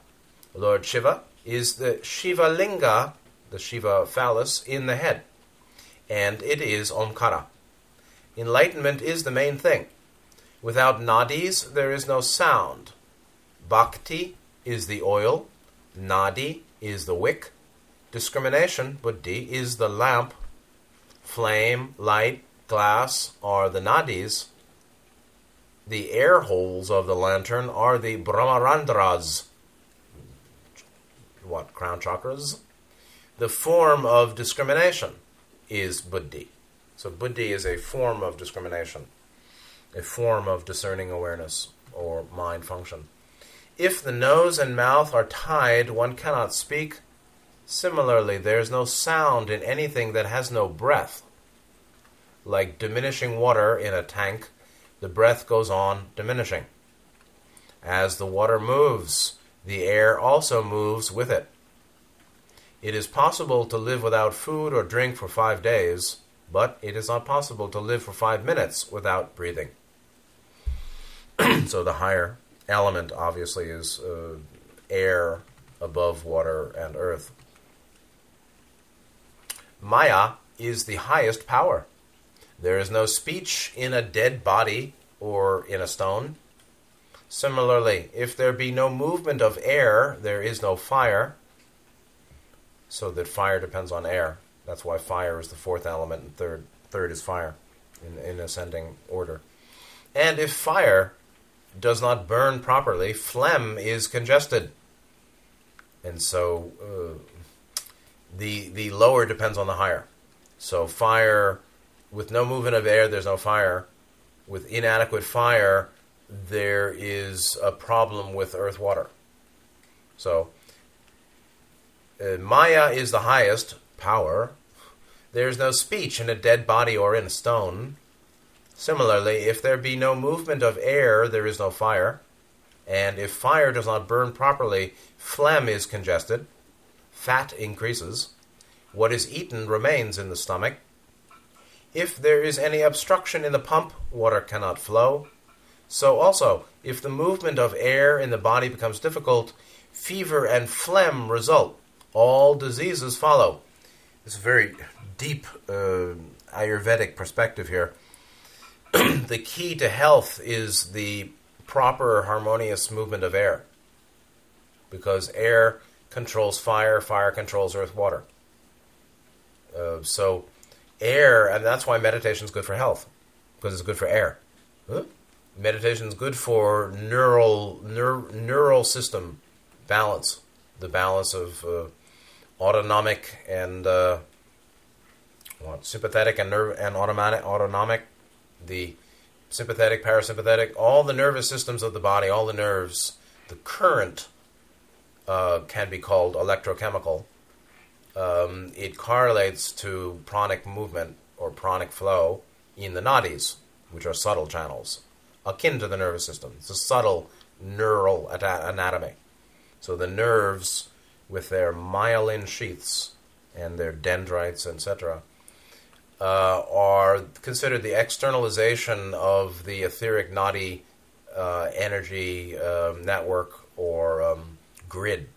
[SPEAKER 1] Lord Shiva is the Shiva Linga, the Shiva phallus, in the head. And it is Omkara. Enlightenment is the main thing. Without nadis, there is no sound. Bhakti is the oil, Nadi is the wick. Discrimination, buddhi, is the lamp. Flame, light, glass are the nadis. The air holes of the lantern are the brahmarandras. What, crown chakras? The form of discrimination is buddhi. So buddhi is a form of discrimination, a form of discerning awareness or mind function. If the nose and mouth are tied, one cannot speak. Similarly, there is no sound in anything that has no breath. Like diminishing water in a tank, the breath goes on diminishing. As the water moves, the air also moves with it. It is possible to live without food or drink for five days, but it is not possible to live for five minutes without breathing. so the higher element, obviously, is uh, air above water and earth. Maya is the highest power. There is no speech in a dead body or in a stone. Similarly, if there be no movement of air, there is no fire. So that fire depends on air. That's why fire is the fourth element, and third third is fire, in, in ascending order. And if fire does not burn properly, phlegm is congested. And so uh, the, the lower depends on the higher. So fire, with no movement of air, there's no fire. with inadequate fire, there is a problem with earth water. So, uh, Maya is the highest power. There is no speech in a dead body or in a stone. Similarly, if there be no movement of air, there is no fire. And if fire does not burn properly, phlegm is congested, fat increases, what is eaten remains in the stomach. If there is any obstruction in the pump, water cannot flow. So also, if the movement of air in the body becomes difficult, fever and phlegm result. All diseases follow. It's a very deep uh, Ayurvedic perspective here. the key to health is the proper harmonious movement of air. Because air controls fire, fire controls earth, water. Uh, so, air, and that's why meditation is good for health, because it's good for air. Huh? Meditation is good for neural neur, neural system balance, the balance of uh, autonomic and uh, what sympathetic and nerve and automatic autonomic, the sympathetic, parasympathetic, all the nervous systems of the body, all the nerves, the current uh, can be called electrochemical. Um, it correlates to pranic movement or pranic flow in the nadis, which are subtle channels, akin to the nervous system. It's a subtle neural anatomy. So the nerves, with their myelin sheaths and their dendrites, etc., uh, are considered the externalization of the etheric nadi uh, energy uh, network or um, grid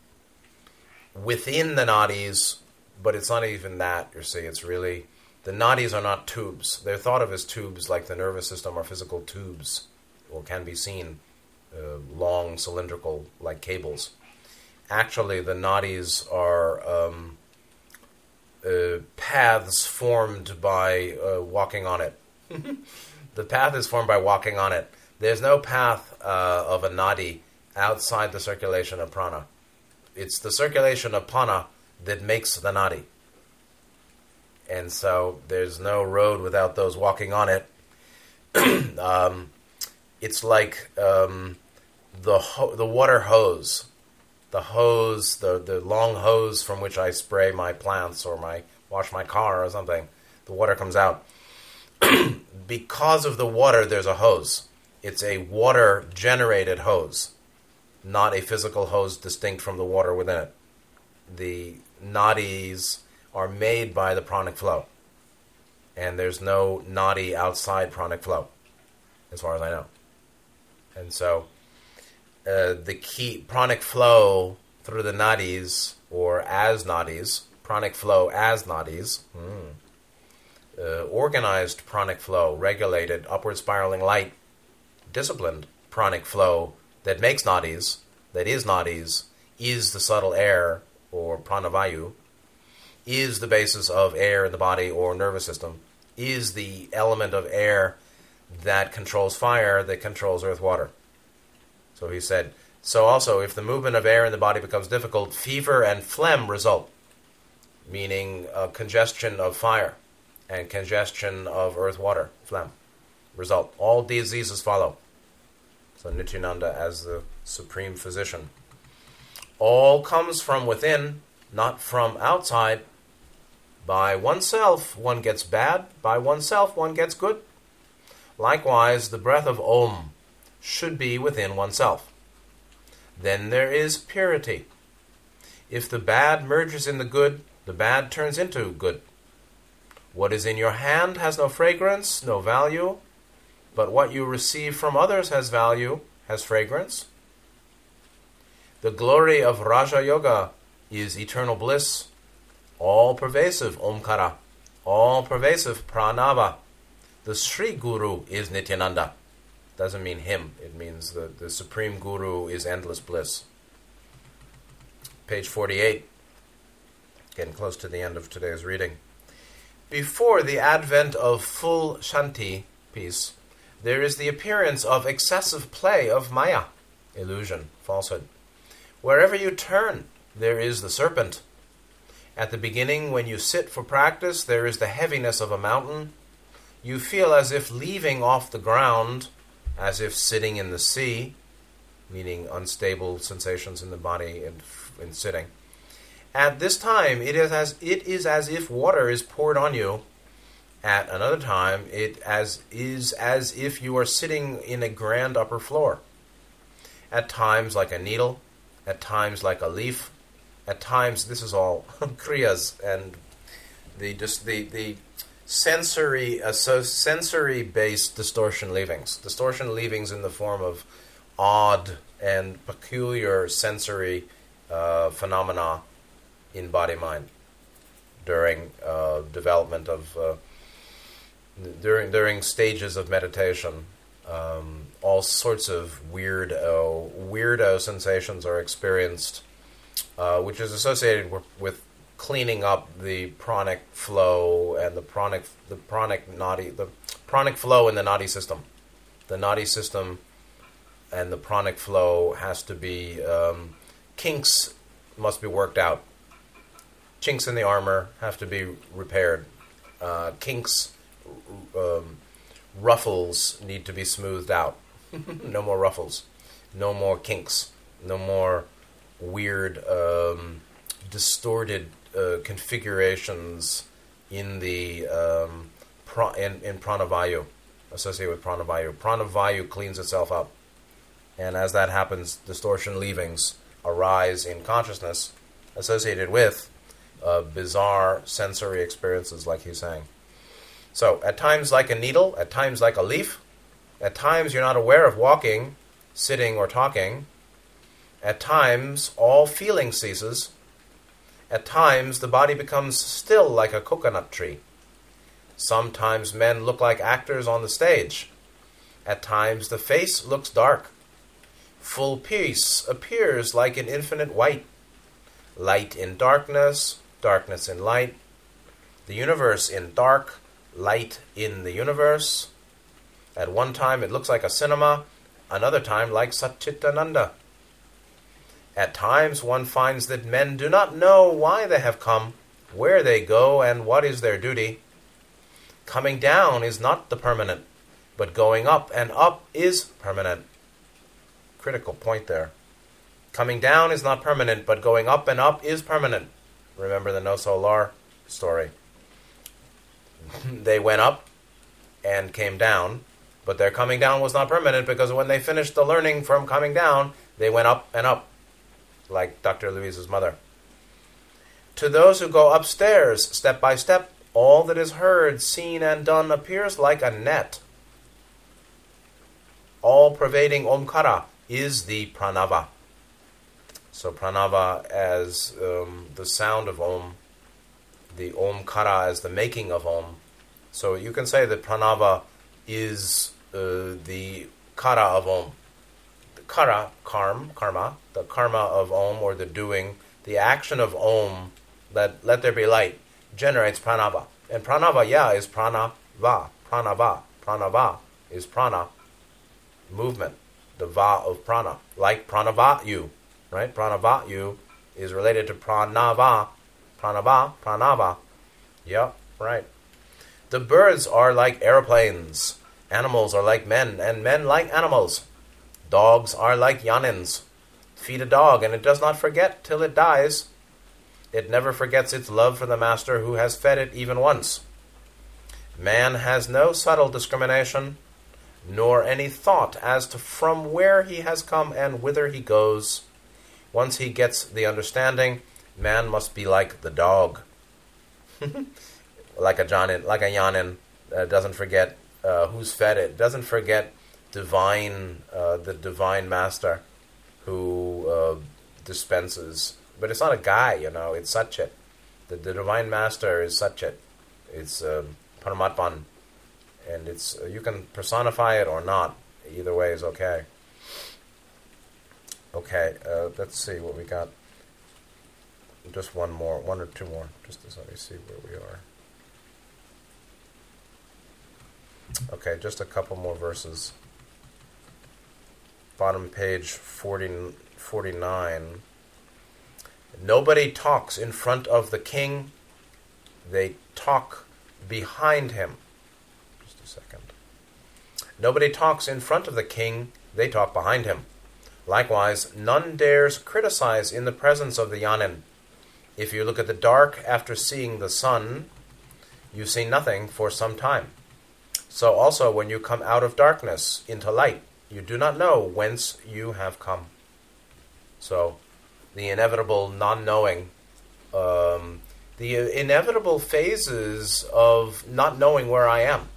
[SPEAKER 1] within the nadis, but it's not even that. You see, it's really the nadis are not tubes. They're thought of as tubes, like the nervous system are physical tubes, or can be seen uh, long cylindrical like cables. Actually, the nadis are um, uh, paths formed by uh, walking on it. the path is formed by walking on it. There's no path uh, of a nadi outside the circulation of prana. It's the circulation of prana that makes the nadi. And so there's no road without those walking on it. um, it's like um, the ho- the water hose the hose, the, the long hose from which I spray my plants or my wash my car or something, the water comes out. because of the water, there's a hose. It's a water generated hose, not a physical hose distinct from the water within it. The nadis are made by the pranic flow, and there's no nadi outside pranic flow, as far as I know. And so uh, the key pranic flow through the nadis or as nadis, pranic flow as nadis, mm, uh, organized pranic flow, regulated, upward spiraling light, disciplined pranic flow that makes nadis, that is nadis, is the subtle air or pranavayu, is the basis of air in the body or nervous system, is the element of air that controls fire, that controls earth water. So he said, so also, if the movement of air in the body becomes difficult, fever and phlegm result, meaning congestion of fire and congestion of earth water, phlegm, result. All diseases follow. So Nityananda as the supreme physician. All comes from within, not from outside. By oneself, one gets bad. By oneself, one gets good. Likewise, the breath of Om should be within oneself. Then there is purity. If the bad merges in the good, the bad turns into good. What is in your hand has no fragrance, no value, but what you receive from others has value, has fragrance. The glory of Raja Yoga is eternal bliss, all pervasive Omkara, all pervasive Pranava. The Sri Guru is Nityananda doesn't mean him. It means the, the supreme guru is endless bliss. Page 48, getting close to the end of today's reading. Before the advent of full shanti, peace, there is the appearance of excessive play of maya, illusion, falsehood. Wherever you turn, there is the serpent. At the beginning, when you sit for practice, there is the heaviness of a mountain. You feel as if leaving off the ground, as if sitting in the sea, meaning unstable sensations in the body and in sitting. At this time, it is as it is as if water is poured on you. At another time, it as is as if you are sitting in a grand upper floor. At times, like a needle. At times, like a leaf. At times, this is all kriyas and the just the the sensory uh, so sensory based distortion leavings. Distortion leavings in the form of odd and peculiar sensory uh, phenomena in body mind during uh, development of uh, during during stages of meditation. Um, all sorts of weirdo weirdo sensations are experienced, uh, which is associated with, with, cleaning up the pranic flow and the pranic the pranic nadi the pranic flow in the nadi system. The nadi system and the pranic flow has to be um, kinks must be worked out. Chinks in the armor have to be repaired. Uh, kinks, um, ruffles need to be smoothed out. no more ruffles. No more kinks. No more weird, um, distorted configurations in the um, pra- in, in pranavayu associated with pranavayu. Pranavayu cleans itself up. And as that happens, distortion leavings arise in consciousness associated with uh, bizarre sensory experiences, like he's saying. So, at times like a needle, at times like a leaf, at times you're not aware of walking, sitting, or talking. At times, all feeling ceases. At times, the body becomes still like a coconut tree. Sometimes men look like actors on the stage. At times, the face looks dark. Full peace appears like an infinite white, light in darkness, darkness in light, the universe in dark, light in the universe. At one time it looks like a cinema, another time like Satchitananda. At times one finds that men do not know why they have come, where they go, and what is their duty. Coming down is not the permanent, but going up and up is permanent critical point there. Coming down is not permanent, but going up and up is permanent. Remember the No Solar story. they went up and came down, but their coming down was not permanent because when they finished the learning from coming down, they went up and up, like Dr. Louise's mother. To those who go upstairs, step by step, all that is heard, seen, and done appears like a net. All pervading Omkara is the pranava. So pranava as um, the sound of om, the omkara as the making of om. So you can say that pranava is uh, the kara of om. Kara, karm, karma, the karma of om or the doing, the action of om, that let there be light, generates pranava. And pranava, yeah, is pranava, pranava, pranava is prana, movement the va of prana, like pranavayu, right? Pranavayu is related to pranava, pranava, pranava. Yep, right. The birds are like aeroplanes, animals are like men, and men like animals. Dogs are like yanins. Feed a dog, and it does not forget till it dies. It never forgets its love for the master who has fed it even once. Man has no subtle discrimination nor any thought as to from where he has come and whither he goes. Once he gets the understanding, man must be like the dog, like a Janin, like a Yanin, uh, doesn't forget uh, who's fed it, doesn't forget divine, uh, the divine master who uh, dispenses. But it's not a guy, you know. It's Satchit. The, the divine master is Satchit. It's um, Paramatman and it's uh, you can personify it or not. Either way is okay. Okay, uh, let's see what we got. Just one more, one or two more, just to let me see where we are. Okay, just a couple more verses. Bottom page 40, 49. Nobody talks in front of the king, they talk behind him Just a second. Nobody talks in front of the king, they talk behind him. Likewise, none dares criticize in the presence of the Yanin. If you look at the dark after seeing the sun, you see nothing for some time. So also, when you come out of darkness into light, you do not know whence you have come. So, the inevitable non knowing, um, the inevitable phases of not knowing where I am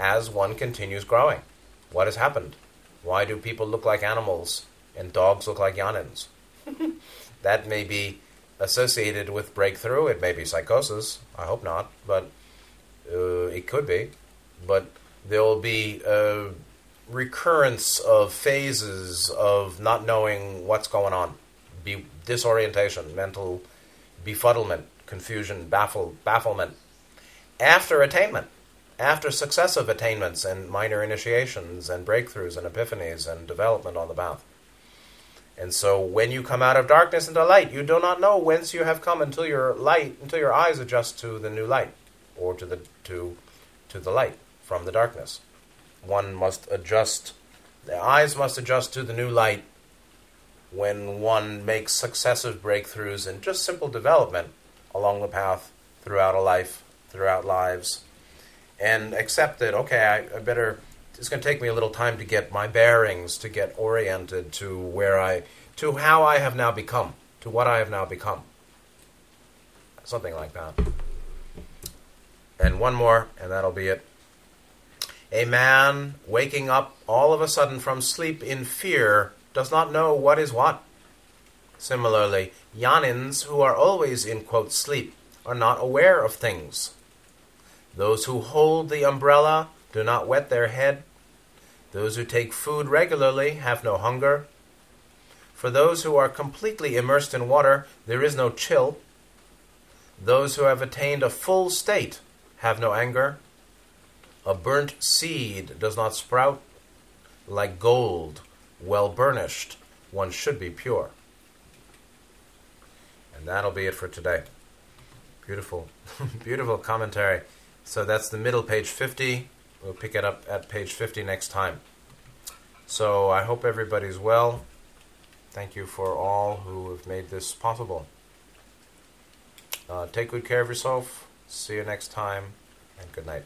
[SPEAKER 1] as one continues growing. What has happened? Why do people look like animals and dogs look like jnanis? that may be associated with breakthrough. It may be psychosis. I hope not, but uh, it could be. But there will be a recurrence of phases of not knowing what's going on, be disorientation, mental befuddlement, confusion, baffle, bafflement. After attainment, after successive attainments and minor initiations and breakthroughs and epiphanies and development on the path. And so when you come out of darkness into light, you do not know whence you have come until your light until your eyes adjust to the new light or to the to to the light from the darkness. One must adjust the eyes must adjust to the new light when one makes successive breakthroughs and just simple development along the path throughout a life, throughout lives and accept that okay, I, I better. It's going to take me a little time to get my bearings, to get oriented to where I, to how I have now become, to what I have now become. Something like that. And one more, and that'll be it. A man waking up all of a sudden from sleep in fear does not know what is what. Similarly, jnanis who are always in quote sleep are not aware of things. Those who hold the umbrella do not wet their head. Those who take food regularly have no hunger. For those who are completely immersed in water, there is no chill. Those who have attained a full state have no anger. A burnt seed does not sprout. Like gold, well burnished, one should be pure. And that'll be it for today. Beautiful, beautiful commentary. So that's the middle page 50. We'll pick it up at page 50 next time. So I hope everybody's well. Thank you for all who have made this possible. Uh, take good care of yourself. See you next time, and good night.